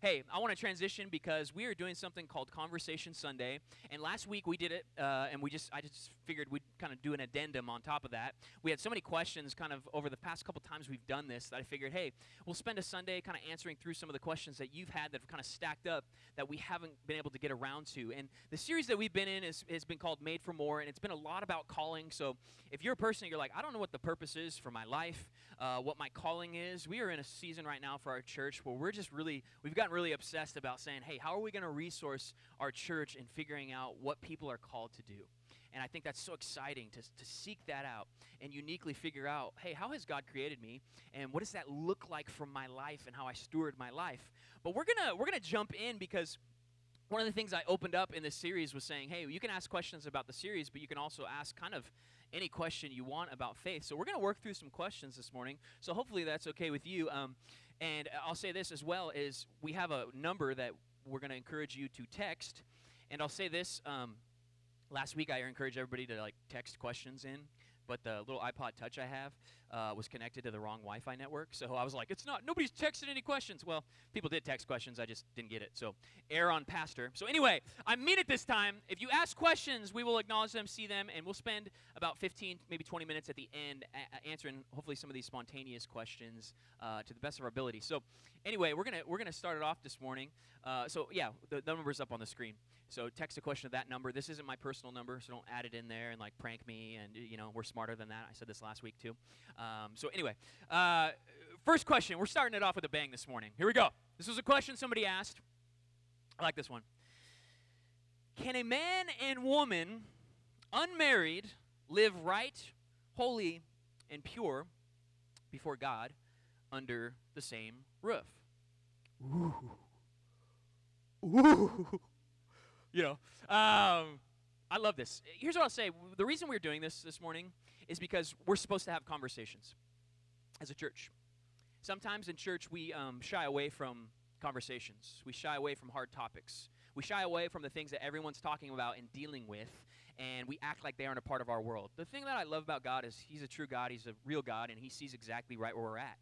hey, I want to transition because we are doing something called Conversation Sunday, and last week we did it, uh, and we just I just figured we'd kind of do an addendum on top of that. We had so many questions kind of over the past couple times we've done this that I figured, hey, we'll spend a Sunday kind of answering through some of the questions that you've had that have kind of stacked up that we haven't been able to get around to. And the series that we've been in is, has been called Made for More, and it's been a lot about calling. So if you're a person, you're like, I don't know what the purpose is for my life, uh, what my calling is. We are in a season right now for our church where we're just really, we've gotten really obsessed about saying, hey, how are we going to resource our church in figuring out what people are called to do? And I think that's so exciting to, to seek that out and uniquely figure out, hey, how has God created me? And what does that look like for my life and how I steward my life? But we're gonna we're gonna jump in because one of the things I opened up in this series was saying, hey, you can ask questions about the series, but you can also ask kind of any question you want about faith. So we're to work through some questions this morning. So hopefully that's okay with you. Um, and I'll say this as well: is we have a number that we're going to encourage you to text. And I'll say this: um, last week I encouraged everybody to like text questions in but the little iPod Touch I have uh, was connected to the wrong Wi-Fi network. So I was like, "It's not. Nobody's texted any questions." Well, people did text questions. I just didn't get it. So err on pastor. So anyway, I mean it this time. If you ask questions, we will acknowledge them, see them, and we'll spend about 15, maybe 20 minutes at the end a- answering hopefully some of these spontaneous questions uh, to the best of our ability. So anyway, we're gonna we're gonna start it off this morning. Uh, so yeah, the, the number's up on the screen. So text a question to that number. This isn't my personal number, so don't add it in there and like prank me. And you know we're smarter than that. I said this last week too. Um, so anyway, uh, first question. We're starting it off with a bang this morning. Here we go. This was a question somebody asked. I like this one. Can a man and woman, unmarried, live right, holy, and pure before God under the same roof? Ooh. Ooh you know. Um, I love this. Here's what I'll say. The reason we're doing this this morning is because we're supposed to have conversations as a church. Sometimes in church we um, shy away from conversations. We shy away from hard topics. We shy away from the things that everyone's talking about and dealing with, and we act like they aren't a part of our world. The thing that I love about God is He's a true God, He's a real God, and He sees exactly right where we're at.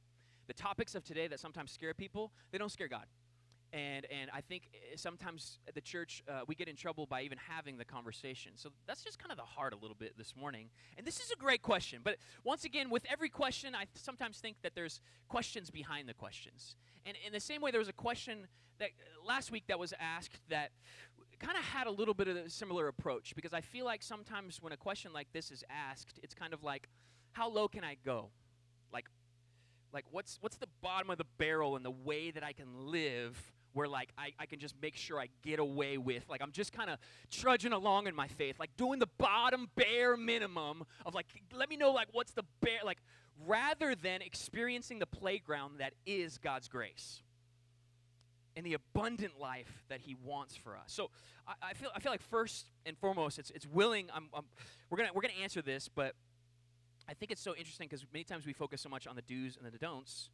The topics of today that sometimes scare people, they don't scare God and and I think eh, sometimes the church uh, we get in trouble by even having the conversation. So that's just kind of the heart a little bit this morning. And this is a great question, but once again, with every question, I sometimes think that there's questions behind the questions. And in the same way, there was a question that uh, last week that was asked that kind of had a little bit of a similar approach because I feel like sometimes when a question like this is asked, it's kind of like, how low can I go? Like like what's what's the bottom of the barrel and the way that I can live where like I, I can just make sure I get away with like I'm just kind of trudging along in my faith, like doing the bottom bare minimum of like let me know like what's the bare like rather than experiencing the playground that is God's grace and the abundant life that He wants for us. So I, I feel I feel like first and foremost it's it's willing. I'm, I'm we're gonna we're gonna answer this, but I think it's so interesting because many times we focus so much on the do's and the don'ts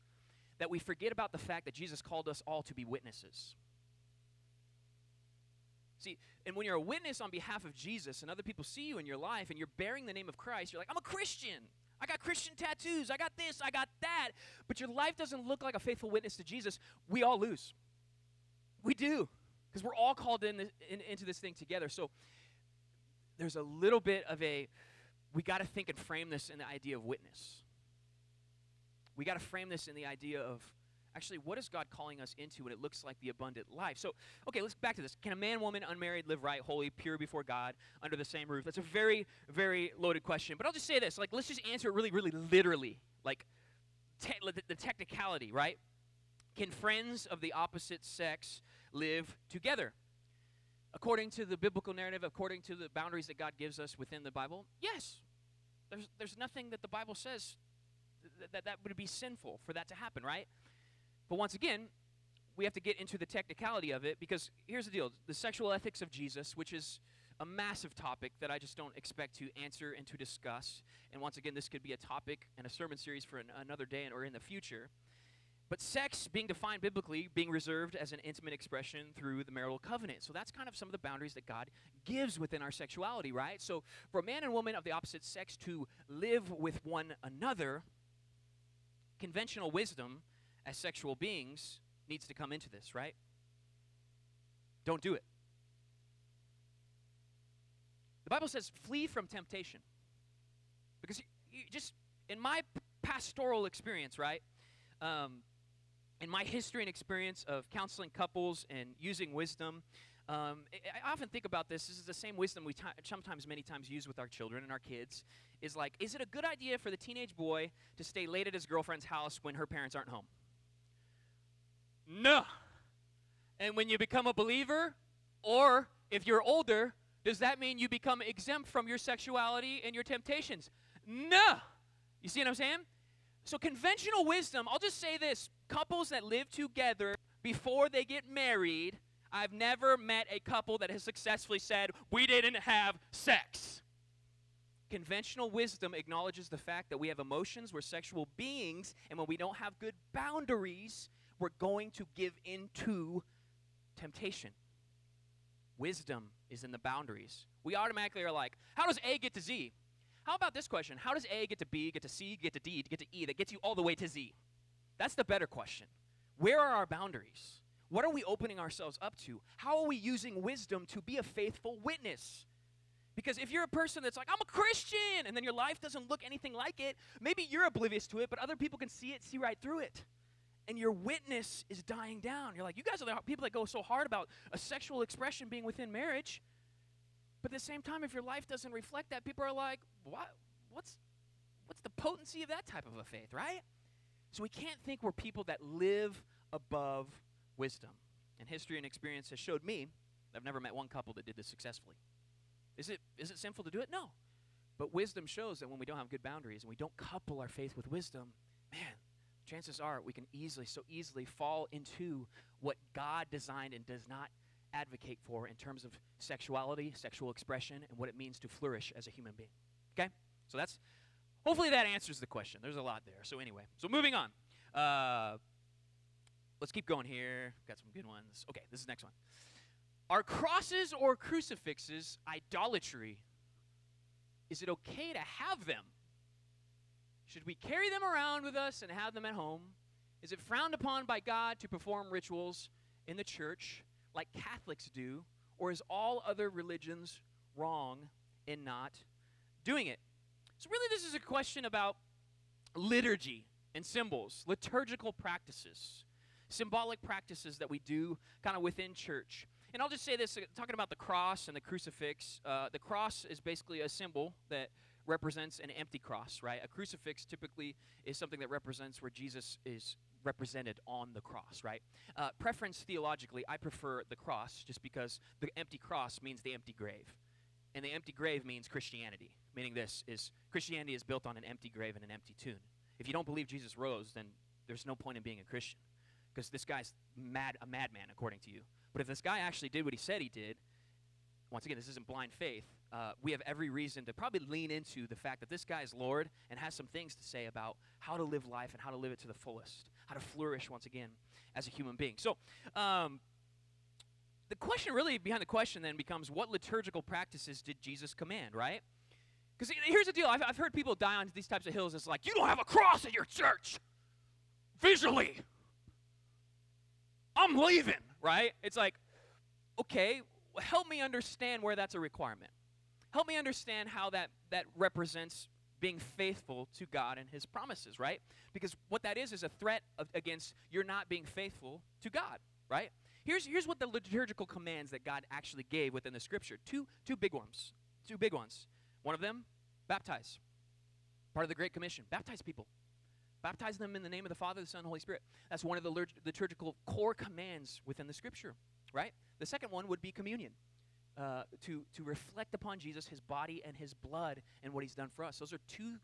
that we forget about the fact that Jesus called us all to be witnesses. See, and when you're a witness on behalf of Jesus and other people see you in your life and you're bearing the name of Christ, you're like, I'm a Christian. I got Christian tattoos. I got this. I got that. But your life doesn't look like a faithful witness to Jesus. We all lose. We do. Because we're all called in, in, into this thing together. So there's a little bit of a, we got to think and frame this in the idea of witness we got to frame this in the idea of actually what is God calling us into when it looks like the abundant life. So, okay, let's back to this. Can a man, woman, unmarried, live right, holy, pure before God under the same roof? That's a very, very loaded question. But I'll just say this: like, let's just answer it really, really literally, like te- the technicality, right? Can friends of the opposite sex live together? According to the biblical narrative, according to the boundaries that God gives us within the Bible, yes. There's, there's nothing that the Bible says that that would be sinful for that to happen, right? But once again, we have to get into the technicality of it because here's the deal the sexual ethics of Jesus, which is a massive topic that I just don't expect to answer and to discuss. And once again, this could be a topic and a sermon series for an, another day or in the future. But sex being defined biblically, being reserved as an intimate expression through the marital covenant. So that's kind of some of the boundaries that God gives within our sexuality, right? So for a man and woman of the opposite sex to live with one another, conventional wisdom as sexual beings needs to come into this, right? Don't do it. The Bible says, flee from temptation. Because you, you just, in my pastoral experience, right? Um, in my history and experience of counseling couples and using wisdom, um, I, often think about this. This is the same wisdom we t- sometimes, many times, use with our children and our kids. Is like, is it a good idea for the teenage boy to stay late at his girlfriend's house when her parents aren't home? No. And when you become a believer, or if you're older, does that mean you become exempt from your sexuality and your temptations? No. You see what I'm saying? So, conventional wisdom, I'll just say this couples that live together before they get married, I've never met a couple that has successfully said, We didn't have sex. Conventional wisdom acknowledges the fact that we have emotions, we're sexual beings, and when we don't have good boundaries, we're going to give in to temptation. Wisdom is in the boundaries. We automatically are like, how does A get to Z? How about this question? How does A get to B, get to C, get to D, get to E, that gets you all the way to Z? That's the better question. Where are our boundaries? What are we opening ourselves up to? How are we using wisdom to be a faithful witness? Because if you're a person that's like, I'm a Christian, and then your life doesn't look anything like it, maybe you're oblivious to it, but other people can see it, see right through it. And your witness is dying down. You're like, you guys are the people that go so hard about a sexual expression being within marriage. But at the same time, if your life doesn't reflect that, people are like, what? What's, what's the potency of that type of a faith, right? So we can't think we're people that live above wisdom. And history and experience has showed me, I've never met one couple that did this successfully. Is it, is it sinful to do it? No. But wisdom shows that when we don't have good boundaries and we don't couple our faith with wisdom, man, chances are we can easily, so easily fall into what God designed and does not advocate for in terms of sexuality, sexual expression, and what it means to flourish as a human being. Okay? So that's, hopefully that answers the question. There's a lot there. So, anyway, so moving on. Uh, let's keep going here. Got some good ones. Okay, this is next one. Are crosses or crucifixes idolatry? Is it okay to have them? Should we carry them around with us and have them at home? Is it frowned upon by God to perform rituals in the church like Catholics do? Or is all other religions wrong in not doing it? So, really, this is a question about liturgy and symbols, liturgical practices, symbolic practices that we do kind of within church. And I'll just say this uh, talking about the cross and the crucifix, uh, the cross is basically a symbol that represents an empty cross, right? A crucifix typically is something that represents where Jesus is represented on the cross, right? Uh, preference theologically, I prefer the cross just because the empty cross means the empty grave. And the empty grave means Christianity, meaning this is Christianity is built on an empty grave and an empty tomb. If you don't believe Jesus rose, then there's no point in being a Christian because this guy's mad a madman according to you. But if this guy actually did what he said he did, once again, this isn't blind faith. Uh, we have every reason to probably lean into the fact that this guy is Lord and has some things to say about how to live life and how to live it to the fullest, how to flourish once again as a human being. So, um, the question really behind the question then becomes what liturgical practices did Jesus command, right? Because here's the deal I've, I've heard people die on these types of hills. It's like, you don't have a cross at your church visually. I'm leaving, right? It's like, okay, help me understand where that's a requirement. Help me understand how that, that represents being faithful to God and His promises, right? Because what that is is a threat of, against you're not being faithful to God, right? Here's, here's what the liturgical commands that God actually gave within the Scripture. Two, two big ones. Two big ones. One of them, baptize. Part of the Great Commission. Baptize people. Baptize them in the name of the Father, the Son, and the Holy Spirit. That's one of the liturgical core commands within the Scripture, right? The second one would be communion. Uh, to, to reflect upon Jesus, his body and his blood, and what he's done for us. Those are two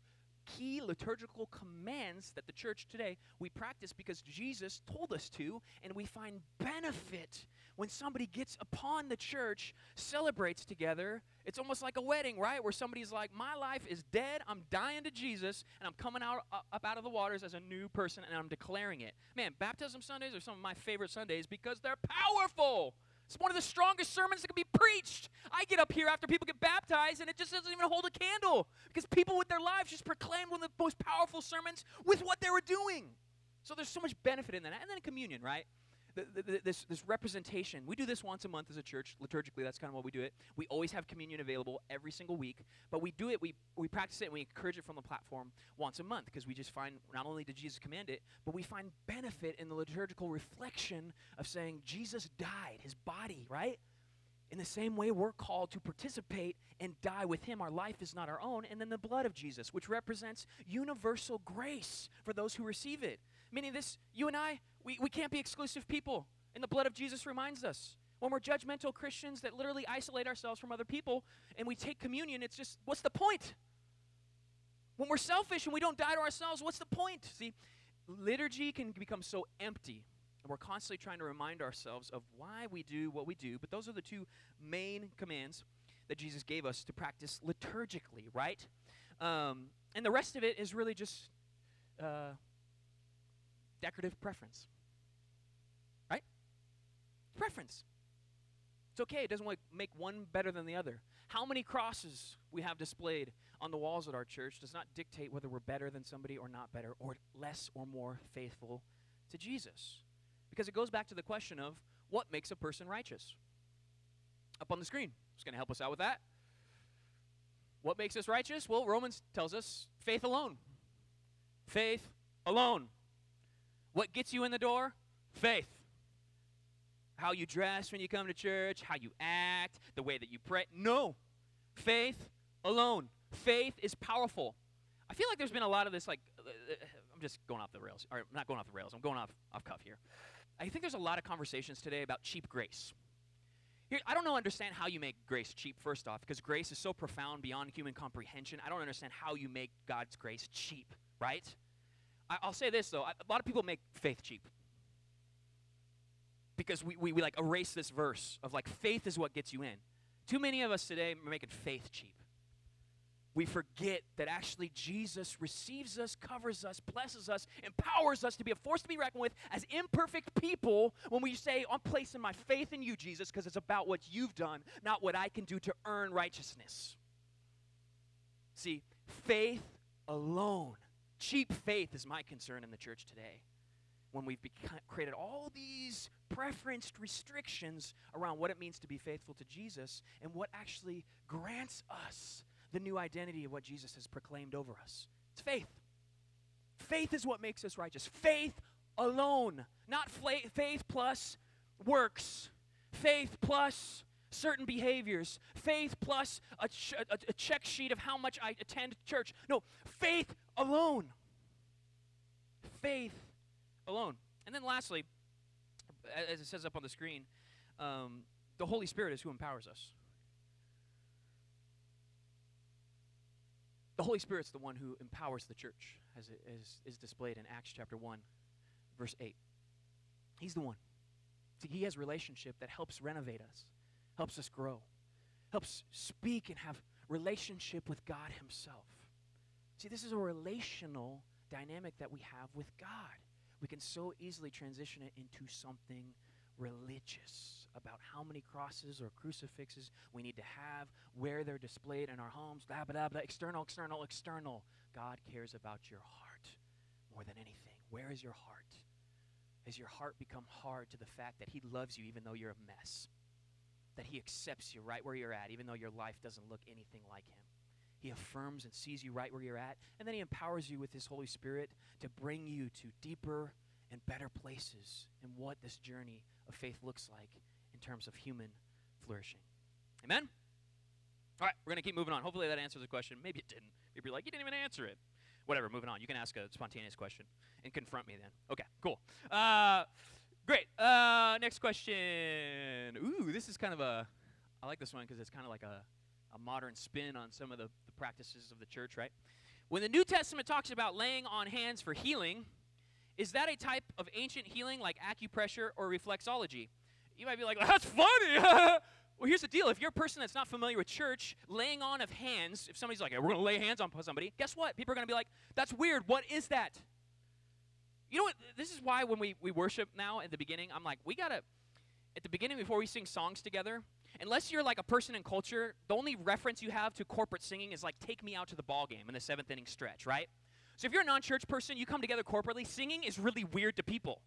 key liturgical commands that the church today we practice because Jesus told us to, and we find benefit when somebody gets upon the church, celebrates together. It's almost like a wedding, right? Where somebody's like, "My life is dead. I'm dying to Jesus, and I'm coming out uh, up out of the waters as a new person, and I'm declaring it." Man, baptism Sundays are some of my favorite Sundays because they're powerful. It's one of the strongest sermons that can be preached. I get up here after people get baptized, and it just doesn't even hold a candle because people with their lives just proclaimed one of the most powerful sermons with what they were doing. So there's so much benefit in that. And then communion, right? This, this representation. We do this once a month as a church, liturgically, that's kind of what we do it. We always have communion available every single week, but we do it, we, we practice it, and we encourage it from the platform once a month because we just find not only did Jesus command it, but we find benefit in the liturgical reflection of saying Jesus died, his body, right? In the same way, we're called to participate and die with Him. Our life is not our own. And then the blood of Jesus, which represents universal grace for those who receive it. Meaning, this, you and I, we, we can't be exclusive people. And the blood of Jesus reminds us. When we're judgmental Christians that literally isolate ourselves from other people and we take communion, it's just, what's the point? When we're selfish and we don't die to ourselves, what's the point? See, liturgy can become so empty. And we're constantly trying to remind ourselves of why we do what we do. But those are the two main commands that Jesus gave us to practice liturgically, right? Um, and the rest of it is really just uh, decorative preference. Right? Preference. It's okay. It doesn't like make one better than the other. How many crosses we have displayed on the walls at our church does not dictate whether we're better than somebody or not better, or less or more faithful to Jesus. Because it goes back to the question of what makes a person righteous. Up on the screen. It's going to help us out with that. What makes us righteous? Well, Romans tells us faith alone. Faith alone. What gets you in the door? Faith. How you dress when you come to church, how you act, the way that you pray. No. Faith alone. Faith is powerful. I feel like there's been a lot of this, like, uh, uh, I'm just going off the rails. Or not going off the rails. I'm going off, off cuff here. I think there's a lot of conversations today about cheap grace. Here, I don't know understand how you make grace cheap first off because grace is so profound beyond human comprehension. I don't understand how you make God's grace cheap, right? I, will say this though, a lot of people make faith cheap. Because we, we, we like erase this verse of like faith is what gets you in. Too many of us today are making faith cheap we forget that actually Jesus receives us, covers us, blesses us, empowers us to be a force to be reckoned with as imperfect people when we say, I'm placing my faith in you, Jesus, because it's about what you've done, not what I can do to earn righteousness. See, faith alone, cheap faith is my concern in the church today. When we've created all these preferenced restrictions around what it means to be faithful to Jesus and what actually grants us the new identity of what Jesus has proclaimed over us. It's faith. Faith is what makes us righteous. Faith alone, not faith plus works. Faith plus certain behaviors. Faith plus a, ch- a, check sheet of how much I attend church. No, faith alone. Faith alone. And then lastly, as it says up on the screen, um, the Holy Spirit is who empowers us. The Holy Spirit's the one who empowers the church, as it is, is displayed in Acts chapter 1, verse 8. He's the one. See, he has relationship that helps renovate us, helps us grow, helps speak and have relationship with God himself. See, this is a relational dynamic that we have with God. We can so easily transition it into something religious about how many crosses or crucifixes we need to have, where they're displayed in our homes, blah, blah, blah, external, external, external. God cares about your heart more than anything. Where is your heart? Has your heart become hard to the fact that He loves you even though you're a mess? That He accepts you right where you're at, even though your life doesn't look anything like Him? He affirms and sees you right where you're at, and then He empowers you with His Holy Spirit to bring you to deeper and better places in what this journey of faith looks like in terms of human flourishing. Amen? All right, we're going to keep moving on. Hopefully that answers the question. Maybe it didn't. Maybe you're like, you didn't even answer it. Whatever, moving on. You can ask a spontaneous question and confront me then. Okay, cool. Uh, great. Uh, next question. Ooh, this is kind of a, I like this one because it's kind of like a, a modern spin on some of the, the practices of the church, right? When the New Testament talks about laying on hands for healing, is that a type of ancient healing like acupressure or reflexology? You might be like, that's funny. well, here's the deal. If you're a person that's not familiar with church, laying on of hands, if somebody's like, hey, we're going to lay hands on somebody, guess what? People are going to be like, that's weird. What is that? You know what? This is why when we, we worship now at the beginning, I'm like, we got to, at the beginning before we sing songs together, unless you're like a person in culture, the only reference you have to corporate singing is like, take me out to the ball game in the seventh inning stretch, right? So if you're a non church person, you come together corporately, singing is really weird to people.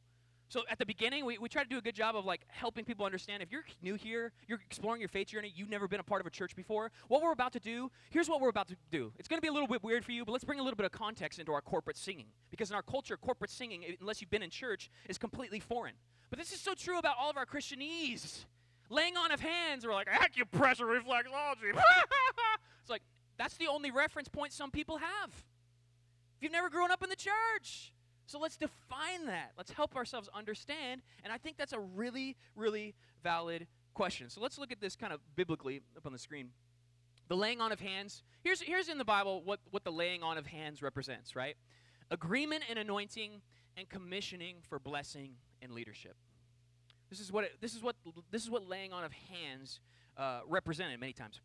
So at the beginning, we, we try to do a good job of like helping people understand if you're new here, you're exploring your faith journey, you've never been a part of a church before, what we're about to do, here's what we're about to do. It's going to be a little bit weird for you, but let's bring a little bit of context into our corporate singing. Because in our culture, corporate singing, unless you've been in church, is completely foreign. But this is so true about all of our Christianese. Laying on of hands, we're like, acupressure reflexology. it's like, that's the only reference point some people have. If you've never grown up in the church, so let's define that. Let's help ourselves understand. And I think that's a really, really valid question. So let's look at this kind of biblically up on the screen. The laying on of hands. Here's, here's in the Bible what, what the laying on of hands represents, right? Agreement and anointing and commissioning for blessing and leadership. This is what it, this is what this is what laying on of hands uh, represented many times.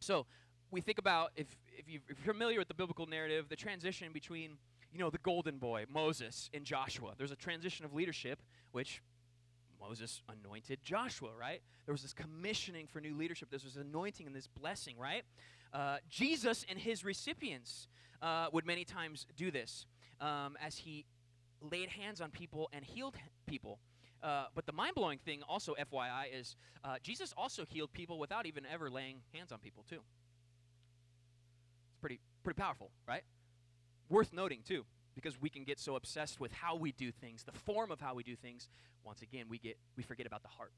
So we think about if if, you, if you're familiar with the biblical narrative, the transition between you know, the golden boy, Moses and Joshua. There's a transition of leadership, which Moses anointed Joshua, right? There was this commissioning for new leadership. There was anointing and this blessing, right? Uh, Jesus and his recipients uh, would many times do this um, as he laid hands on people and healed people. Uh, but the mind blowing thing, also, FYI, is uh, Jesus also healed people without even ever laying hands on people, too. It's pretty, pretty powerful, right? Worth noting, too, because we can get so obsessed with how we do things, the form of how we do things. Once again, we, get, we forget about the heart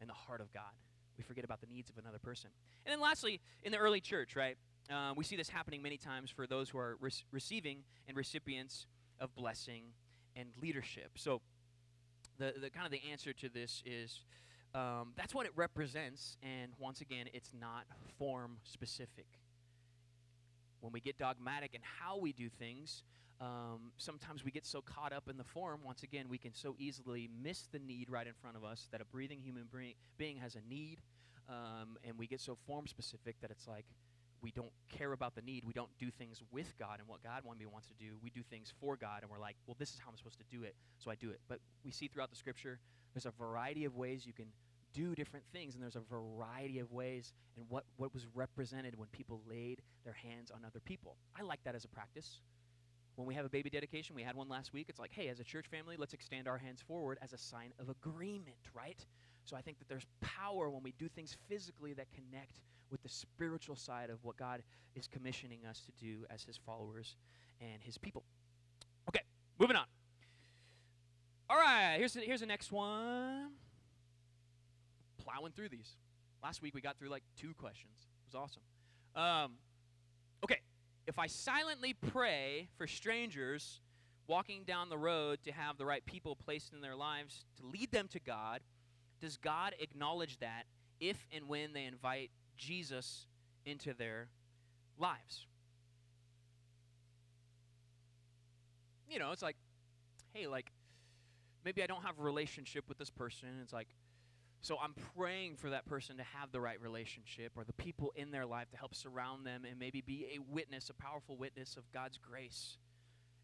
and the heart of God. We forget about the needs of another person. And then lastly, in the early church, right, uh, we see this happening many times for those who are re- receiving and recipients of blessing and leadership. So the, the kind of the answer to this is um, that's what it represents. And once again, it's not form specific when we get dogmatic in how we do things, um, sometimes we get so caught up in the form. Once again, we can so easily miss the need right in front of us that a breathing human being has a need, um, and we get so form specific that it's like we don't care about the need. We don't do things with God and what God wants to do. We do things for God, and we're like, well, this is how I'm supposed to do it, so I do it. But we see throughout the Scripture, there's a variety of ways you can do different things, and there's a variety of ways and what, what was represented when people laid their hands on other people. I like that as a practice. When we have a baby dedication, we had one last week. It's like, hey, as a church family, let's extend our hands forward as a sign of agreement, right? So I think that there's power when we do things physically that connect with the spiritual side of what God is commissioning us to do as His followers and His people. Okay, moving on. All right, here's the, here's the next one plowing through these. Last week we got through like two questions. It was awesome. Um, okay, if I silently pray for strangers walking down the road to have the right people placed in their lives to lead them to God, does God acknowledge that if and when they invite Jesus into their lives? You know, it's like, hey, like, maybe I don't have a relationship with this person. It's like, so I'm praying for that person to have the right relationship or the people in their life to help surround them and maybe be a witness, a powerful witness of God's grace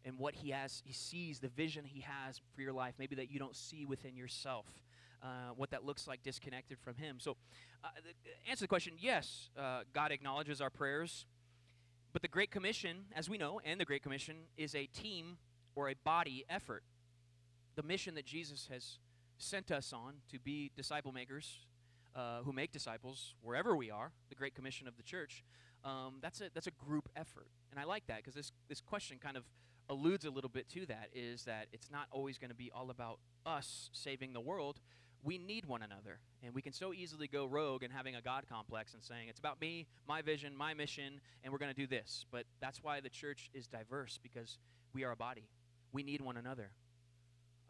and what he has he sees the vision he has for your life maybe that you don't see within yourself uh, what that looks like disconnected from him. So uh, answer the question yes uh, god acknowledges our prayers but the great commission as we know and the great commission is a team or a body effort. The mission that jesus has sent us on to be disciple makers uh, who make disciples wherever we are, the Great Commission of the church, um, that's, a, that's a group effort. And I like that because this, this question kind of alludes a little bit to that is that it's not always going to be all about us saving the world. We need one another. And we can so easily go rogue and having a God complex and saying, it's about me, my vision, my mission, and we're going to do this. But that's why the church is diverse because we are a body. We need one another.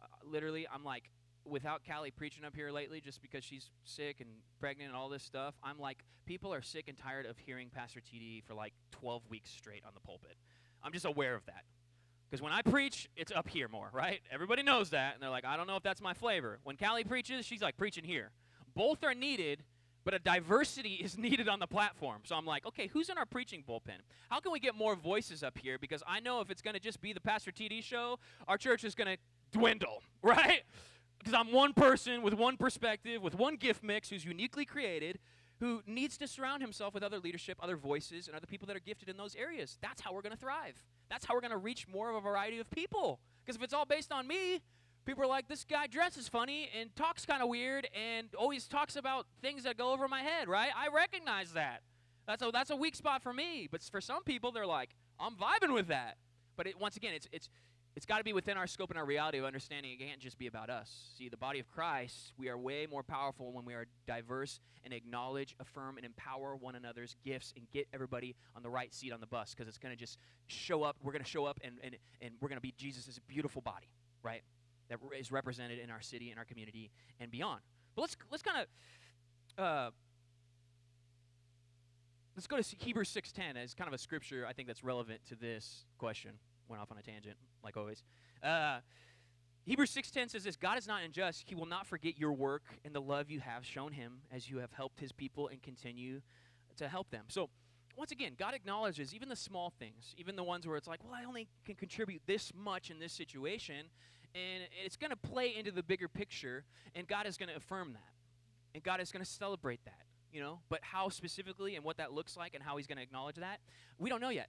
Uh, literally, I'm like, without Callie preaching up here lately just because she's sick and pregnant and all this stuff, I'm like, people are sick and tired of hearing Pastor TD for like 12 weeks straight on the pulpit. I'm just aware of that. Because when I preach, it's up here more, right? Everybody knows that. And they're like, I don't know if that's my flavor. When Callie preaches, she's like preaching here. Both are needed, but a diversity is needed on the platform. So I'm like, okay, who's in our preaching bullpen? How can we get more voices up here? Because I know if it's going to just be the Pastor TD show, our church is going to dwindle, right? Because I'm one person with one perspective, with one gift mix who's uniquely created, who needs to surround himself with other leadership, other voices, and other people that are gifted in those areas. That's how we're going to thrive. That's how we're going to reach more of a variety of people. Because if it's all based on me, people are like, this guy dresses funny and talks kind of weird and always talks about things that go over my head, right? I recognize that. That's a, that's a weak spot for me. But for some people, they're like, I'm vibing with that. But it, once again, it's, it's, it's got to be within our scope and our reality of understanding it can't just be about us. See, the body of Christ, we are way more powerful when we are diverse and acknowledge, affirm, and empower one another's gifts and get everybody on the right seat on the bus because it's going to just show up. We're going to show up and, and, and we're going to be Jesus' beautiful body, right? that is represented in our city, in our community, and beyond. But let's let's kind of uh, let's go to Hebrews six ten as kind of a scripture I think that's relevant to this question. Went off on a tangent, like always. Uh, Hebrews 6:10 says this, God is not unjust. He will not forget your work and the love you have shown him as you have helped his people and continue to help them. So, once again, God acknowledges even the small things, even the ones where it's like, well, I only can contribute this much in this situation and it's going to play into the bigger picture, and God is going to affirm that, and God is going to celebrate that, you know. But how specifically and what that looks like and how He's going to acknowledge that, we don't know yet.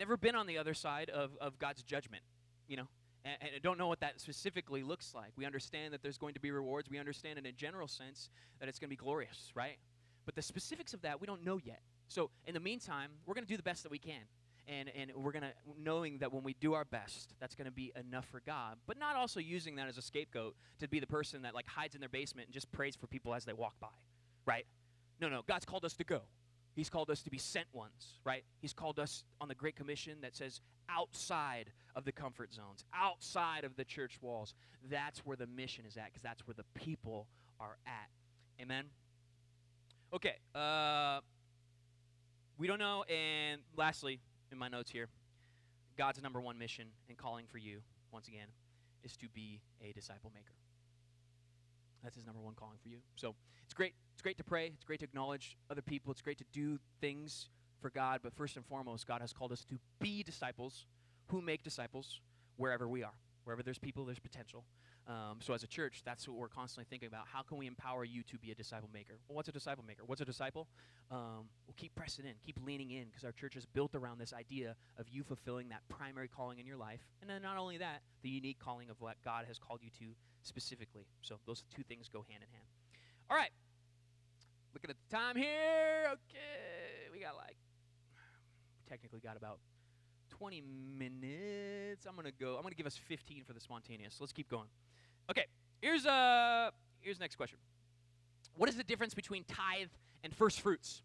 Never been on the other side of, of God's judgment, you know, and, and I don't know what that specifically looks like. We understand that there's going to be rewards. We understand in a general sense that it's going to be glorious, right? But the specifics of that we don't know yet. So in the meantime, we're going to do the best that we can and, and we're going to, knowing that when we do our best, that's going to be enough for God, but not also using that as a scapegoat to be the person that like hides in their basement and just prays for people as they walk by, right? No, no, God's called us to go. He's called us to be sent ones, right? He's called us on the Great Commission that says outside of the comfort zones, outside of the church walls. That's where the mission is at because that's where the people are at. Amen? Okay. Uh, we don't know. And lastly, in my notes here. God's number one mission and calling for you, once again, is to be a disciple maker. That's his number one calling for you. So it's great. It's great to pray. It's great to acknowledge other people. It's great to do things for God. But first and foremost, God has called us to be disciples who make disciples wherever we are. Wherever there's people, there's potential. Um, so as a church, that's what we're constantly thinking about. How can we empower you to be a disciple maker? Well, what's a disciple maker? What's a disciple? Um, we'll keep pressing in, keep leaning in, because our church is built around this idea of you fulfilling that primary calling in your life, and then not only that, the unique calling of what God has called you to specifically. So those two things go hand in hand. All right, looking at the time here. Okay, we got like technically got about 20 minutes. I'm gonna go. I'm gonna give us 15 for the spontaneous. Let's keep going. Okay, here's uh here's next question. What is the difference between tithe and first fruits?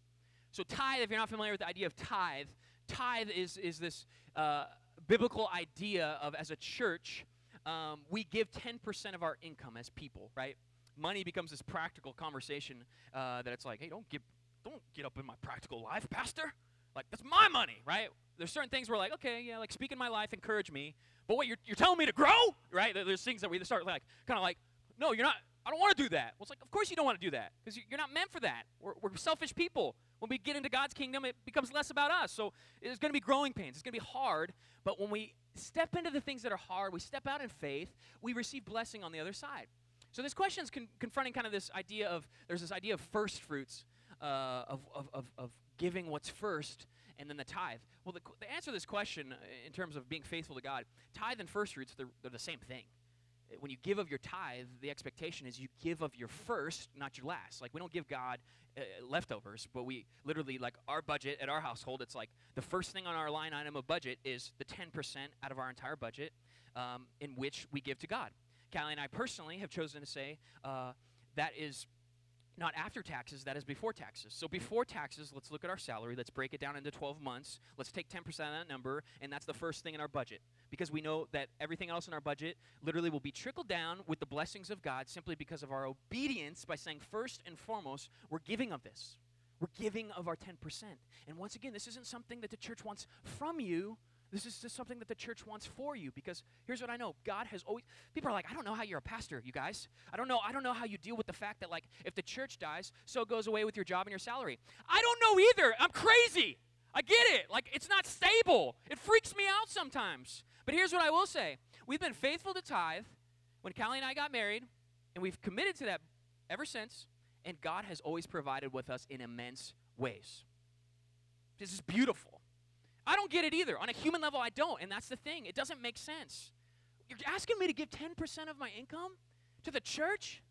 So tithe, if you're not familiar with the idea of tithe, tithe is is this uh, biblical idea of as a church, um, we give 10% of our income as people, right? Money becomes this practical conversation uh, that it's like, hey, don't get don't get up in my practical life, pastor. Like that's my money, right? There's certain things where like, okay, yeah, like speak in my life, encourage me, but what, you're, you're telling me to grow? Right? There's things that we start like, kind of like, no, you're not, I don't want to do that. Well, it's like, of course you don't want to do that because you're not meant for that. We're, we're selfish people. When we get into God's kingdom, it becomes less about us. So it's going to be growing pains. It's going to be hard. But when we step into the things that are hard, we step out in faith, we receive blessing on the other side. So this question is con- confronting kind of this idea of there's this idea of first fruits, uh, of, of, of, of giving what's first and then the tithe. Well, the, the answer to this question uh, in terms of being faithful to God, tithe and first fruits, they're, they're the same thing. When you give of your tithe, the expectation is you give of your first, not your last. Like, we don't give God uh, leftovers, but we literally, like, our budget at our household, it's like the first thing on our line item of budget is the 10% out of our entire budget um, in which we give to God. Callie and I personally have chosen to say uh, that is not after taxes, that is before taxes. So before taxes, let's look at our salary. Let's break it down into 12 months. Let's take 10% of that number, and that's the first thing in our budget. Because we know that everything else in our budget literally will be trickled down with the blessings of God simply because of our obedience by saying, first and foremost, we're giving of this. We're giving of our 10%. And once again, this isn't something that the church wants from you, this is just something that the church wants for you because here's what I know. God has always people are like, I don't know how you're a pastor, you guys. I don't know, I don't know how you deal with the fact that like if the church dies, so goes away with your job and your salary. I don't know either. I'm crazy. I get it. Like it's not stable. It freaks me out sometimes. But here's what I will say. We've been faithful to tithe when Callie and I got married, and we've committed to that ever since, and God has always provided with us in immense ways. This is beautiful. I don't get it either. On a human level, I don't. And that's the thing. It doesn't make sense. you're asking me to give 10% of my income to the church?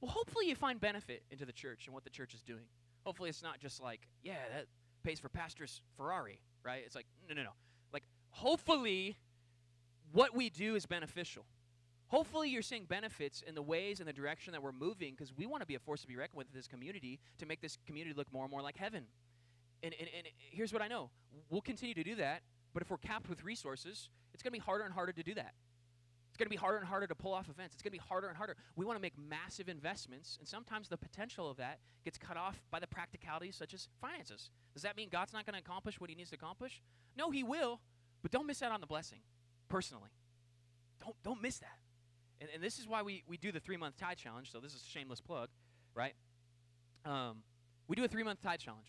Well, hopefully you find benefit into the church and what the church is doing. Hopefully it's not just like, yeah, that pays for pastor's Ferrari, right? It's like, no, no, no. Like, hopefully what we do is beneficial. Hopefully, you're seeing benefits in the ways and the direction that we're moving because we want to be a force to be reckoned with in this community to make this community look more and more like heaven. And, and, and here's what I know we'll continue to do that, but if we're capped with resources, it's going to be harder and harder to do that. It's going to be harder and harder to pull off events. It's going to be harder and harder. We want to make massive investments, and sometimes the potential of that gets cut off by the practicalities such as finances. Does that mean God's not going to accomplish what he needs to accomplish? No, he will, but don't miss out on the blessing personally. Don't, don't miss that. And, and this is why we, we do the three month tithe challenge. So this is a shameless plug, right? Um, we do a three month tithe challenge.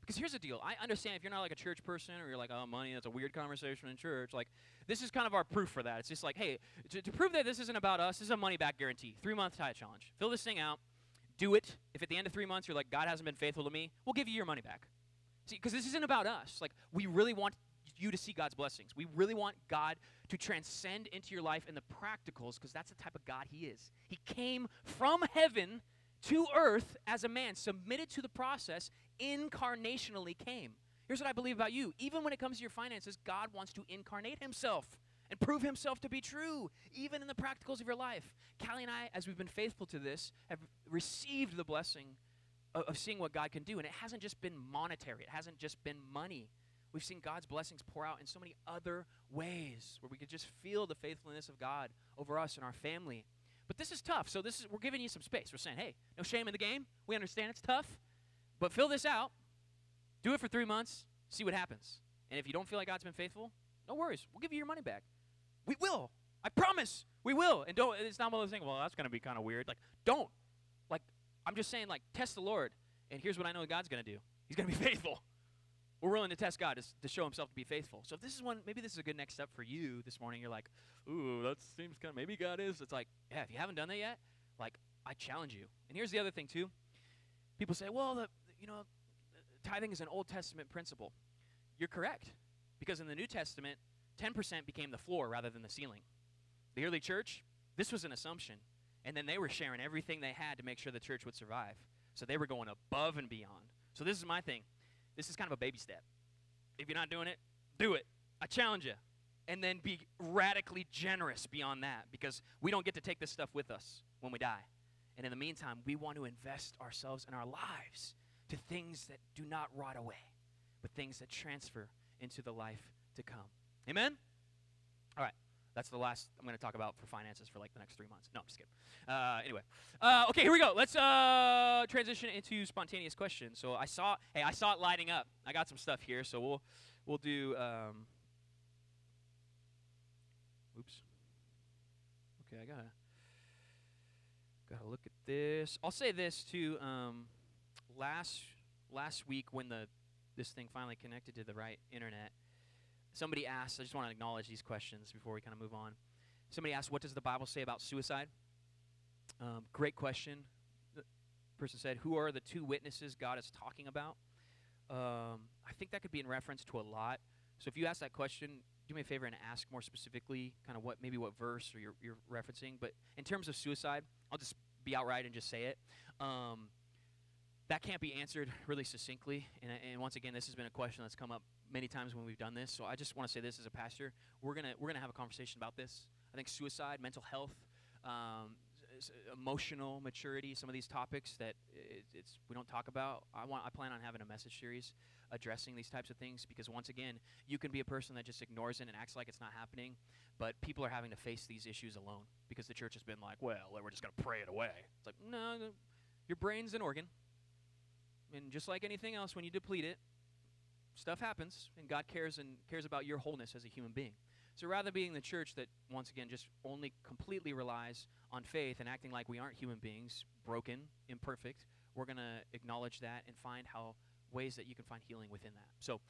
Because here's the deal. I understand if you're not like a church person or you're like, oh, money, that's a weird conversation in church. Like, this is kind of our proof for that. It's just like, hey, to, to prove that this isn't about us, this is a money back guarantee. Three month tithe challenge. Fill this thing out. Do it. If at the end of three months you're like, God hasn't been faithful to me, we'll give you your money back. See, because this isn't about us. Like, we really want you to see God's blessings. We really want God to transcend into your life in the practicals because that's the type of God He is. He came from heaven to earth as a man, submitted to the process, incarnationally came. Here's what I believe about you. Even when it comes to your finances, God wants to incarnate Himself and prove Himself to be true, even in the practicals of your life. Callie and I, as we've been faithful to this, have received the blessing of, of seeing what God can do. And it hasn't just been monetary, it hasn't just been money. We've seen God's blessings pour out in so many other ways where we could just feel the faithfulness of God over us and our family. But this is tough. So this is we're giving you some space. We're saying, "Hey, no shame in the game. We understand it's tough, but fill this out. Do it for 3 months, see what happens. And if you don't feel like God's been faithful, no worries. We'll give you your money back. We will. I promise. We will. And don't it's not one of those things, well, that's going to be kind of weird. Like, don't. Like I'm just saying like test the Lord. And here's what I know God's going to do. He's going to be faithful we're willing to test God to, to show himself to be faithful. So if this is one, maybe this is a good next step for you this morning. You're like, ooh, that seems kind of, maybe God is. It's like, yeah, if you haven't done that yet, like, I challenge you. And here's the other thing, too. People say, well, the, you know, tithing is an Old Testament principle. You're correct. Because in the New Testament, 10% became the floor rather than the ceiling. The early church, this was an assumption. And then they were sharing everything they had to make sure the church would survive. So they were going above and beyond. So this is my thing. This is kind of a baby step. If you're not doing it, do it. I challenge you. And then be radically generous beyond that because we don't get to take this stuff with us when we die. And in the meantime, we want to invest ourselves and our lives to things that do not rot away, but things that transfer into the life to come. Amen? That's the last I'm going to talk about for finances for like the next three months. No, I'm just kidding. Uh, anyway, uh, okay, here we go. Let's uh, transition into spontaneous questions. So I saw, hey, I saw it lighting up. I got some stuff here, so we'll we'll do. Um, oops. Okay, I gotta gotta look at this. I'll say this too. Um, last last week when the this thing finally connected to the right internet Somebody asked, I just want to acknowledge these questions before we kind of move on. Somebody asked, What does the Bible say about suicide? Um, great question. The person said, Who are the two witnesses God is talking about? Um, I think that could be in reference to a lot. So if you ask that question, do me a favor and ask more specifically kind of what maybe what verse or you're, you're referencing. But in terms of suicide, I'll just be outright and just say it. Um, that can't be answered really succinctly. And, and once again, this has been a question that's come up many times when we've done this. So I just want to say this as a pastor: we're gonna we're gonna have a conversation about this. I think suicide, mental health, um, emotional maturity, some of these topics that it, it's we don't talk about. I want I plan on having a message series addressing these types of things because once again, you can be a person that just ignores it and acts like it's not happening, but people are having to face these issues alone because the church has been like, well, we're just gonna pray it away. It's like no, your brain's an organ. And just like anything else, when you deplete it, stuff happens, and God cares and cares about your wholeness as a human being. So rather being the church that once again just only completely relies on faith and acting like we aren't human beings, broken, imperfect, we're going to acknowledge that and find how ways that you can find healing within that. So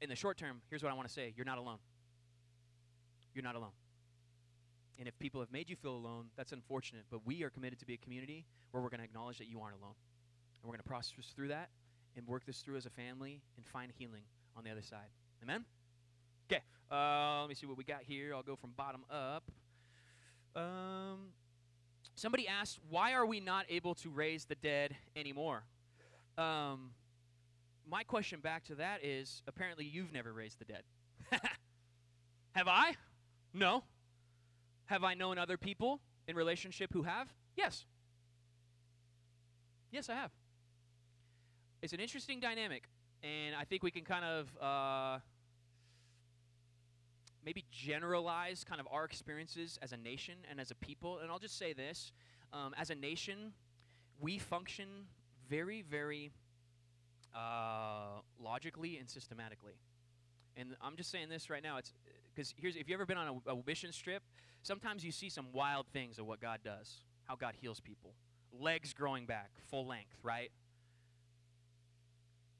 in the short term, here's what I want to say, you're not alone. You're not alone. And if people have made you feel alone, that's unfortunate, but we are committed to be a community where we're going to acknowledge that you aren't alone. And we're going to process through that and work this through as a family and find healing on the other side. Amen? Okay, uh, let me see what we got here. I'll go from bottom up. Um, somebody asked, why are we not able to raise the dead anymore? Um, my question back to that is apparently you've never raised the dead. have I? No. Have I known other people in relationship who have? Yes. Yes, I have. It's an interesting dynamic, and I think we can kind of uh, maybe generalize kind of our experiences as a nation and as a people. And I'll just say this um, as a nation, we function very, very uh, logically and systematically. And I'm just saying this right now. It's because here's if you ever been on a, a mission trip, sometimes you see some wild things of what God does, how God heals people, legs growing back, full length, right?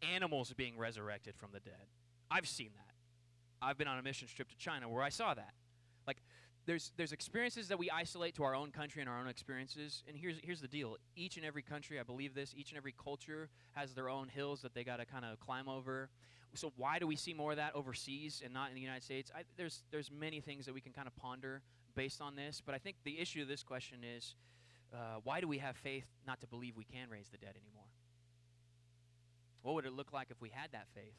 Animals being resurrected from the dead. I've seen that. I've been on a mission trip to China where I saw that. Like, there's there's experiences that we isolate to our own country and our own experiences. And here's here's the deal: each and every country, I believe this, each and every culture has their own hills that they got to kind of climb over. So why do we see more of that overseas and not in the United States? I, there's there's many things that we can kind of ponder based on this. But I think the issue of this question is, uh, why do we have faith not to believe we can raise the dead anymore? What would it look like if we had that faith?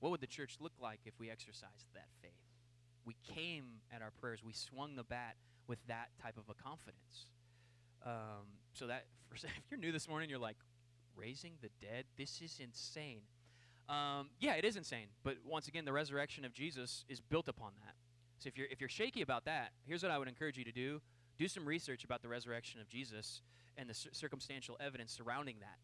What would the church look like if we exercised that faith? We came at our prayers, we swung the bat with that type of a confidence. Um, so that, for, if you're new this morning, you're like, raising the dead? This is insane. Um, yeah, it is insane. But once again, the resurrection of Jesus is built upon that. So if you're if you're shaky about that, here's what I would encourage you to do: do some research about the resurrection of Jesus and the circumstantial evidence surrounding that.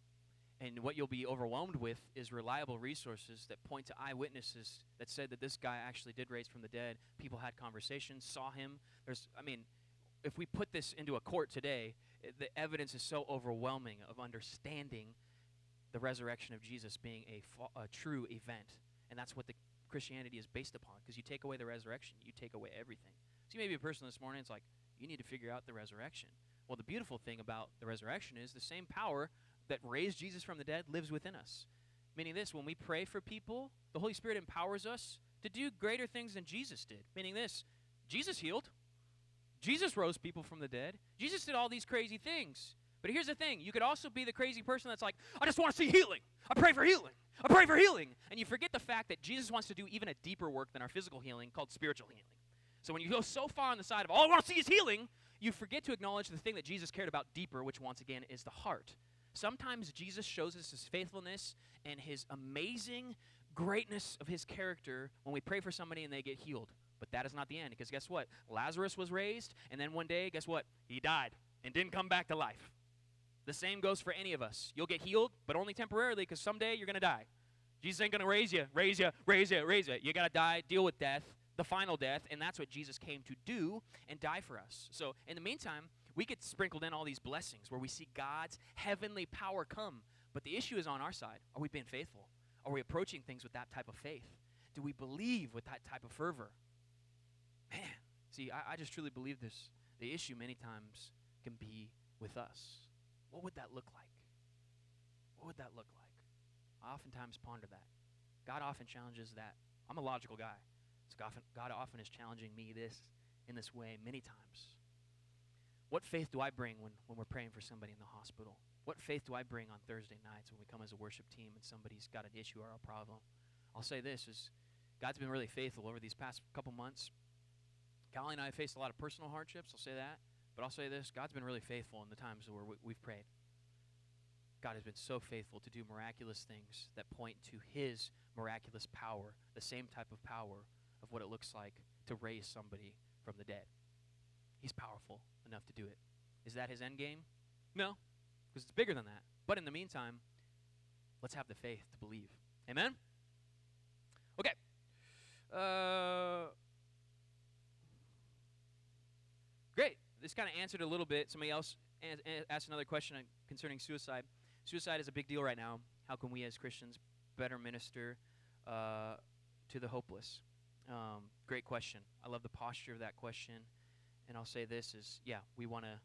And what you'll be overwhelmed with is reliable resources that point to eyewitnesses that said that this guy actually did raise from the dead. People had conversations, saw him. There's, I mean, if we put this into a court today, eh, the evidence is so overwhelming of understanding the resurrection of Jesus being a, fa- a true event. And that's what the Christianity is based upon. Because you take away the resurrection, you take away everything. So you may be a person this morning, it's like, you need to figure out the resurrection. Well, the beautiful thing about the resurrection is the same power that raised Jesus from the dead lives within us. Meaning this, when we pray for people, the Holy Spirit empowers us to do greater things than Jesus did. Meaning this, Jesus healed. Jesus rose people from the dead. Jesus did all these crazy things. But here's the thing you could also be the crazy person that's like, I just want to see healing. I pray for healing. I pray for healing. And you forget the fact that Jesus wants to do even a deeper work than our physical healing called spiritual healing. So when you go so far on the side of all I want to see is healing, you forget to acknowledge the thing that Jesus cared about deeper, which once again is the heart. Sometimes Jesus shows us his faithfulness and his amazing greatness of his character when we pray for somebody and they get healed. But that is not the end because guess what? Lazarus was raised, and then one day, guess what? He died and didn't come back to life. The same goes for any of us. You'll get healed, but only temporarily because someday you're going to die. Jesus ain't going to raise you, raise you, raise you, raise you. You got to die, deal with death, the final death, and that's what Jesus came to do and die for us. So, in the meantime, we get sprinkled in all these blessings where we see God's heavenly power come. But the issue is on our side. Are we being faithful? Are we approaching things with that type of faith? Do we believe with that type of fervor? Man, see, I, I just truly believe this. The issue many times can be with us. What would that look like? What would that look like? I oftentimes ponder that. God often challenges that. I'm a logical guy. So God often, God often is challenging me this in this way many times. What faith do I bring when, when we're praying for somebody in the hospital? What faith do I bring on Thursday nights when we come as a worship team and somebody's got an issue or a problem? I'll say this is God's been really faithful over these past couple months. Callie and I faced a lot of personal hardships, I'll say that. But I'll say this God's been really faithful in the times where we, we've prayed. God has been so faithful to do miraculous things that point to His miraculous power, the same type of power of what it looks like to raise somebody from the dead. He's powerful enough to do it. Is that his end game? No, because it's bigger than that. But in the meantime, let's have the faith to believe. Amen? Okay. Uh, great. This kind of answered a little bit. Somebody else asked another question concerning suicide. Suicide is a big deal right now. How can we as Christians better minister uh, to the hopeless? Um, great question. I love the posture of that question and I'll say this is yeah, we want to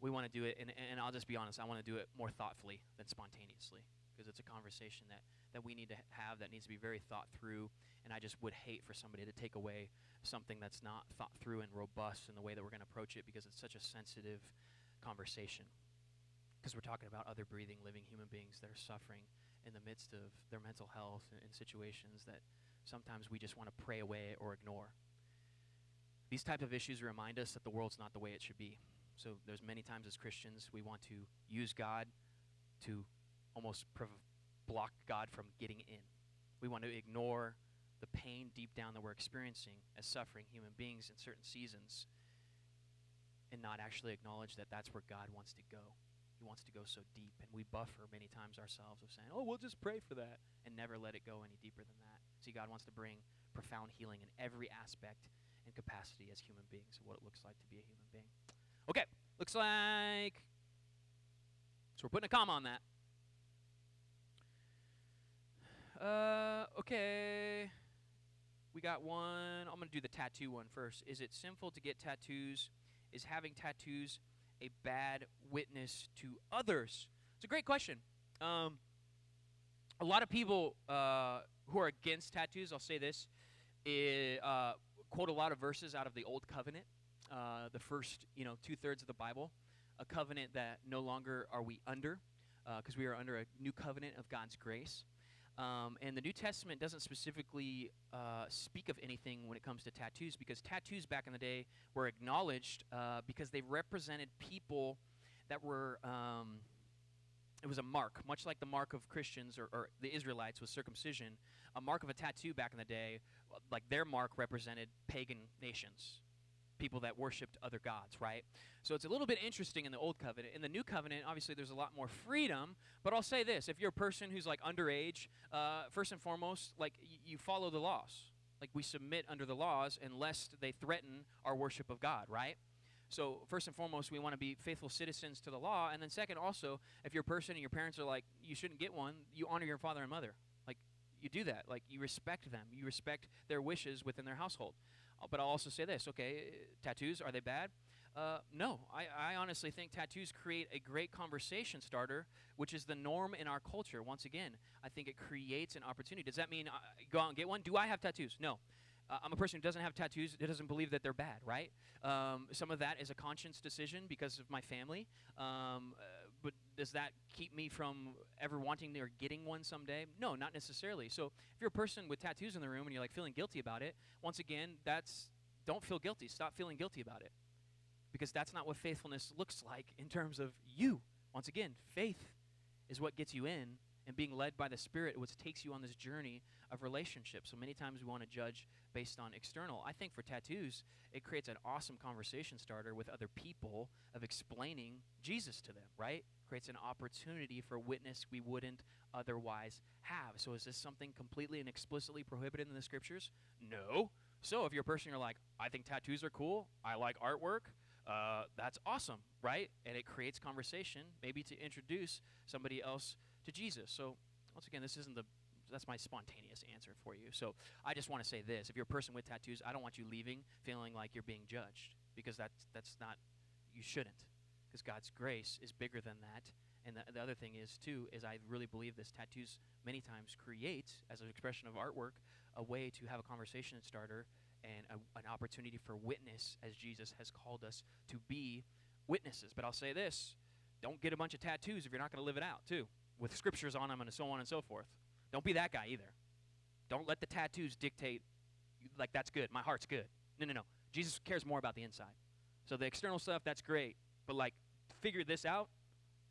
we want to do it and, and I'll just be honest, I want to do it more thoughtfully than spontaneously. because it's a conversation that, that we need to have that needs to be very thought through. And I just would hate for somebody to take away something that's not thought through and robust in the way that we're going to approach it because it's such a sensitive conversation. Because we're talking about other breathing, living human beings that are suffering in the midst of their mental health and, and situations that sometimes we just want to pray away or ignore. These type of issues remind us that the world's not the way it should be. So there's many times as Christians we want to use God to almost prov- block God from getting in. We want to ignore the pain deep down that we're experiencing as suffering human beings in certain seasons and not actually acknowledge that that's where God wants to go. He wants to go so deep, and we buffer many times ourselves of saying, "Oh, we'll just pray for that," and never let it go any deeper than that. See, God wants to bring profound healing in every aspect and capacity as human beings, what it looks like to be a human being. Okay, looks like so we're putting a comma on that. Uh, okay. We got one. I'm going to do the tattoo one first. Is it sinful to get tattoos? Is having tattoos a bad witness to others? It's a great question. Um, a lot of people uh, who are against tattoos, I'll say this, i- uh, quote a lot of verses out of the Old Covenant, uh, the first, you know, two thirds of the Bible, a covenant that no longer are we under, because we are under a new covenant of God's grace. Um, and the New Testament doesn't specifically uh, speak of anything when it comes to tattoos, because tattoos back in the day were acknowledged uh, because they represented people that were. Um, it was a mark, much like the mark of Christians or, or the Israelites was circumcision. A mark of a tattoo back in the day, like their mark represented pagan nations, people that worshipped other gods, right? So it's a little bit interesting in the Old Covenant. In the New Covenant, obviously, there's a lot more freedom. But I'll say this: if you're a person who's like underage, uh, first and foremost, like y- you follow the laws. Like we submit under the laws, unless they threaten our worship of God, right? So first and foremost, we want to be faithful citizens to the law, and then second, also, if you're a person and your parents are like, you shouldn't get one, you honor your father and mother. Like you do that. Like you respect them. You respect their wishes within their household. Uh, But I'll also say this: okay, tattoos are they bad? Uh, no, I, I honestly think tattoos create a great conversation starter, which is the norm in our culture. Once again, I think it creates an opportunity. Does that mean uh, go out and get one? Do I have tattoos? No. Uh, I'm a person who doesn't have tattoos, who doesn't believe that they're bad, right? Um, some of that is a conscience decision because of my family. Um, uh, but does that keep me from ever wanting or getting one someday? No, not necessarily. So if you're a person with tattoos in the room and you're like feeling guilty about it, once again, that's don't feel guilty. Stop feeling guilty about it because that's not what faithfulness looks like in terms of you. Once again, faith is what gets you in, and being led by the Spirit, which takes you on this journey of relationship. So many times we want to judge based on external. I think for tattoos, it creates an awesome conversation starter with other people of explaining Jesus to them, right? Creates an opportunity for witness we wouldn't otherwise have. So is this something completely and explicitly prohibited in the scriptures? No. So if you're a person you're like, I think tattoos are cool, I like artwork, uh, that's awesome, right? And it creates conversation, maybe to introduce somebody else to Jesus. So once again, this isn't the that's my spontaneous answer for you. So I just want to say this: if you're a person with tattoos, I don't want you leaving feeling like you're being judged because that's that's not you shouldn't because God's grace is bigger than that. And the, the other thing is too is I really believe this tattoos many times create as an expression of artwork a way to have a conversation starter and a, an opportunity for witness as Jesus has called us to be witnesses. But I'll say this don't get a bunch of tattoos if you're not going to live it out, too, with scriptures on them and so on and so forth. Don't be that guy either. Don't let the tattoos dictate, like, that's good. My heart's good. No, no, no. Jesus cares more about the inside. So the external stuff, that's great. But, like, figure this out.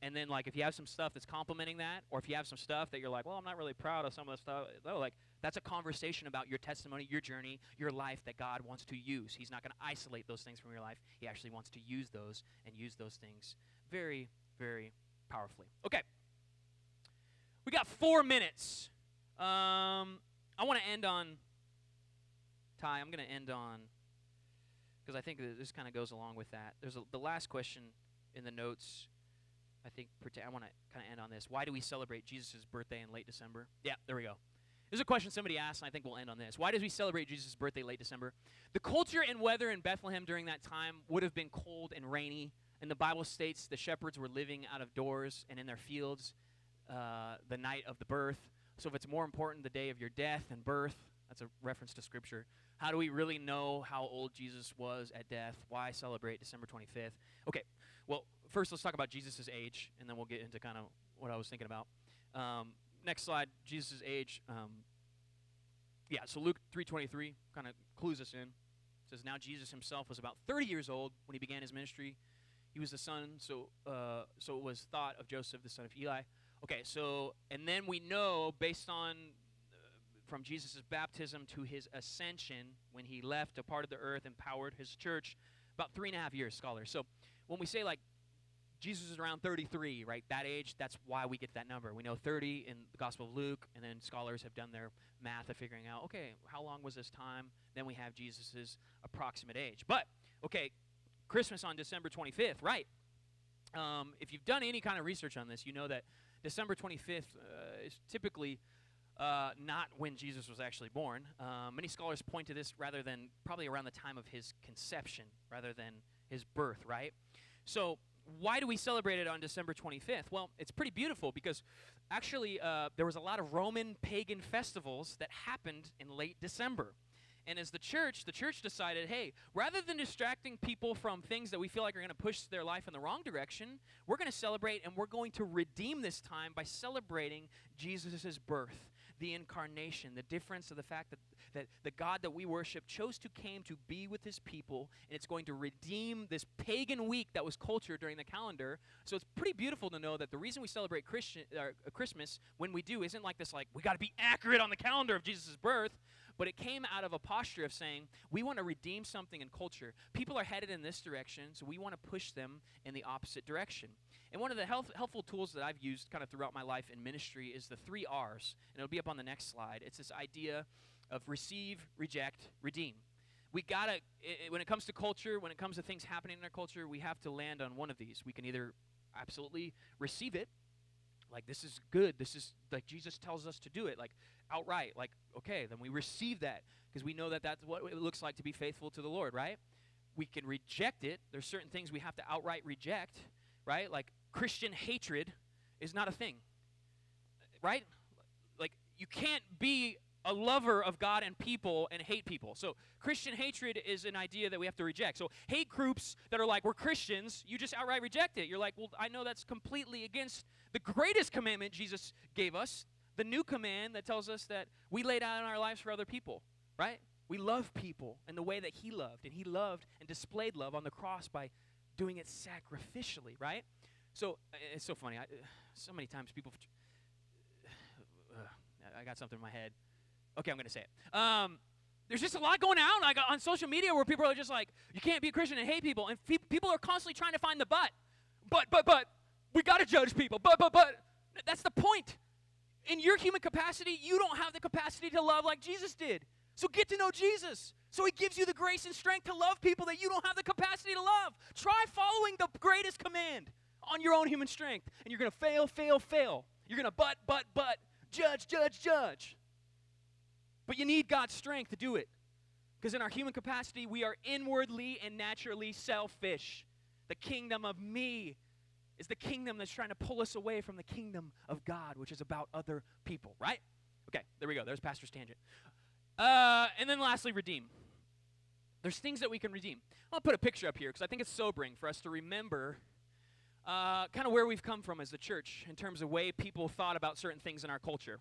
And then, like, if you have some stuff that's complementing that, or if you have some stuff that you're like, well, I'm not really proud of some of the stuff, no, like, that's a conversation about your testimony, your journey, your life that God wants to use. He's not going to isolate those things from your life. He actually wants to use those and use those things very, very powerfully. Okay. We got four minutes. Um, I want to end on, Ty, I'm going to end on, because I think this kind of goes along with that. There's a, the last question in the notes. I think I want to kind of end on this. Why do we celebrate Jesus' birthday in late December? Yeah, there we go. There's a question somebody asked, and I think we'll end on this. Why does we celebrate Jesus' birthday late December? The culture and weather in Bethlehem during that time would have been cold and rainy, and the Bible states the shepherds were living out of doors and in their fields. Uh, the night of the birth. So if it's more important the day of your death and birth, that's a reference to Scripture. How do we really know how old Jesus was at death? Why celebrate December 25th? Okay, well, first let's talk about Jesus' age, and then we'll get into kind of what I was thinking about. Um, next slide, Jesus' age. Um, yeah, so Luke 3.23 kind of clues us in. It says, Now Jesus himself was about 30 years old when he began his ministry. He was the son, so, uh, so it was thought of Joseph, the son of Eli. Okay, so, and then we know based on uh, from Jesus' baptism to his ascension, when he left, departed the earth, empowered his church, about three and a half years, scholars. So when we say like Jesus is around 33, right? That age, that's why we get that number. We know 30 in the Gospel of Luke, and then scholars have done their math of figuring out, okay, how long was this time? Then we have Jesus' approximate age. But, okay, Christmas on December 25th, right? Um, if you've done any kind of research on this, you know that December 25th uh, is typically uh, not when Jesus was actually born. Uh, many scholars point to this rather than probably around the time of his conception rather than his birth, right? So, why do we celebrate it on December 25th? Well, it's pretty beautiful because actually uh, there was a lot of Roman pagan festivals that happened in late December. And as the church, the church decided, hey, rather than distracting people from things that we feel like are going to push their life in the wrong direction, we're going to celebrate and we're going to redeem this time by celebrating Jesus' birth the incarnation, the difference of the fact that, that the God that we worship chose to came to be with his people, and it's going to redeem this pagan week that was culture during the calendar. So it's pretty beautiful to know that the reason we celebrate Christian, uh, Christmas when we do isn't like this, like, we got to be accurate on the calendar of Jesus' birth. But it came out of a posture of saying, we want to redeem something in culture. People are headed in this direction, so we want to push them in the opposite direction. And one of the helpful tools that I've used kind of throughout my life in ministry is the three R's. And it'll be up on the next slide. It's this idea of receive, reject, redeem. We gotta, it, when it comes to culture, when it comes to things happening in our culture, we have to land on one of these. We can either absolutely receive it, like this is good, this is like Jesus tells us to do it, like outright, like okay, then we receive that because we know that that's what it looks like to be faithful to the Lord, right? We can reject it. There's certain things we have to outright reject, right? Like Christian hatred is not a thing. Right? Like, you can't be a lover of God and people and hate people. So, Christian hatred is an idea that we have to reject. So, hate groups that are like, we're Christians, you just outright reject it. You're like, well, I know that's completely against the greatest commandment Jesus gave us, the new command that tells us that we lay down our lives for other people, right? We love people in the way that He loved, and He loved and displayed love on the cross by doing it sacrificially, right? So it's so funny. I, so many times people. Uh, I got something in my head. Okay, I'm going to say it. Um, there's just a lot going on like on social media where people are just like, you can't be a Christian and hate people, and people are constantly trying to find the but, but, but, but. We got to judge people, but, but, but. That's the point. In your human capacity, you don't have the capacity to love like Jesus did. So get to know Jesus. So he gives you the grace and strength to love people that you don't have the capacity to love. Try following the greatest command on your own human strength. And you're going to fail, fail, fail. You're going to but, but, but, judge, judge, judge. But you need God's strength to do it. Because in our human capacity, we are inwardly and naturally selfish. The kingdom of me is the kingdom that's trying to pull us away from the kingdom of God, which is about other people, right? Okay, there we go. There's Pastor's tangent. Uh, and then lastly, redeem. There's things that we can redeem. I'll put a picture up here because I think it's sobering for us to remember uh, kind of where we've come from as a church in terms of way people thought about certain things in our culture.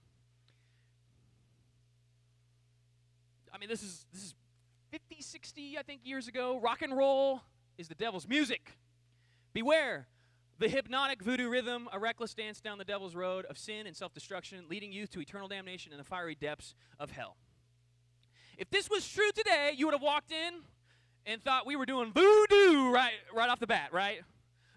I mean, this is this is 50, 60, I think, years ago. Rock and roll is the devil's music. Beware the hypnotic voodoo rhythm, a reckless dance down the devil's road of sin and self destruction, leading youth to eternal damnation in the fiery depths of hell. If this was true today, you would have walked in and thought we were doing voodoo right, right off the bat, right?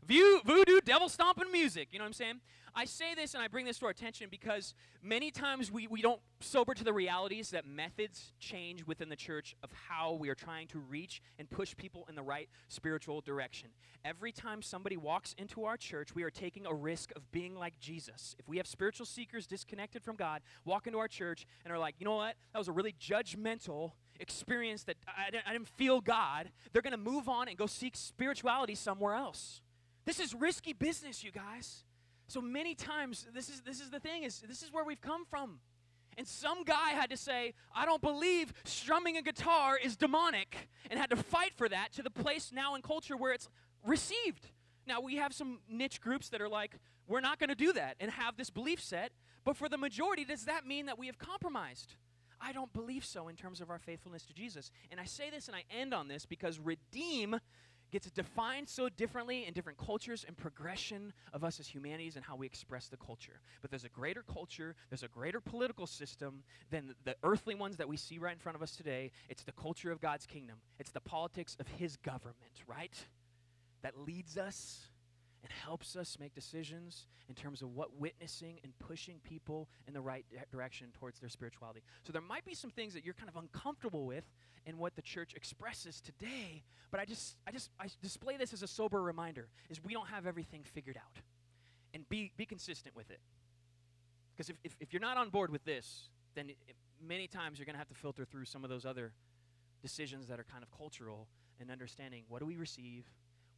View, voodoo, devil stomping music. You know what I'm saying? I say this and I bring this to our attention because many times we, we don't sober to the realities that methods change within the church of how we are trying to reach and push people in the right spiritual direction. Every time somebody walks into our church, we are taking a risk of being like Jesus. If we have spiritual seekers disconnected from God, walk into our church and are like, you know what? That was a really judgmental experience that I didn't, I didn't feel God. They're going to move on and go seek spirituality somewhere else. This is risky business, you guys. So many times, this is, this is the thing, is this is where we've come from. And some guy had to say, I don't believe strumming a guitar is demonic, and had to fight for that to the place now in culture where it's received. Now, we have some niche groups that are like, we're not going to do that and have this belief set, but for the majority, does that mean that we have compromised? I don't believe so in terms of our faithfulness to Jesus. And I say this and I end on this because redeem gets defined so differently in different cultures and progression of us as humanities and how we express the culture. But there's a greater culture, there's a greater political system than the earthly ones that we see right in front of us today. It's the culture of God's kingdom, it's the politics of His government, right? That leads us and helps us make decisions in terms of what witnessing and pushing people in the right direction towards their spirituality. So there might be some things that you're kind of uncomfortable with in what the church expresses today, but I just I just I display this as a sober reminder is we don't have everything figured out. And be be consistent with it. Because if, if, if you're not on board with this, then it, many times you're going to have to filter through some of those other decisions that are kind of cultural and understanding what do we receive,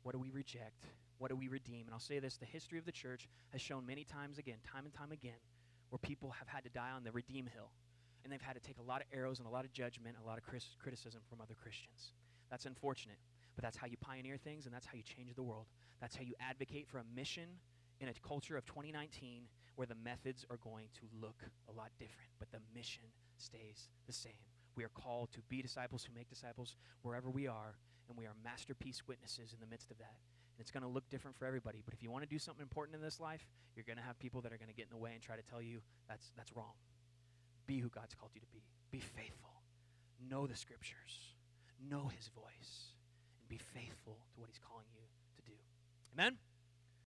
what do we reject, what do we redeem? And I'll say this the history of the church has shown many times again, time and time again, where people have had to die on the redeem hill. And they've had to take a lot of arrows and a lot of judgment, a lot of criticism from other Christians. That's unfortunate, but that's how you pioneer things, and that's how you change the world. That's how you advocate for a mission in a culture of 2019 where the methods are going to look a lot different, but the mission stays the same. We are called to be disciples who make disciples wherever we are, and we are masterpiece witnesses in the midst of that. It's going to look different for everybody. But if you want to do something important in this life, you're going to have people that are going to get in the way and try to tell you that's, that's wrong. Be who God's called you to be. Be faithful. Know the scriptures. Know his voice. And be faithful to what he's calling you to do. Amen?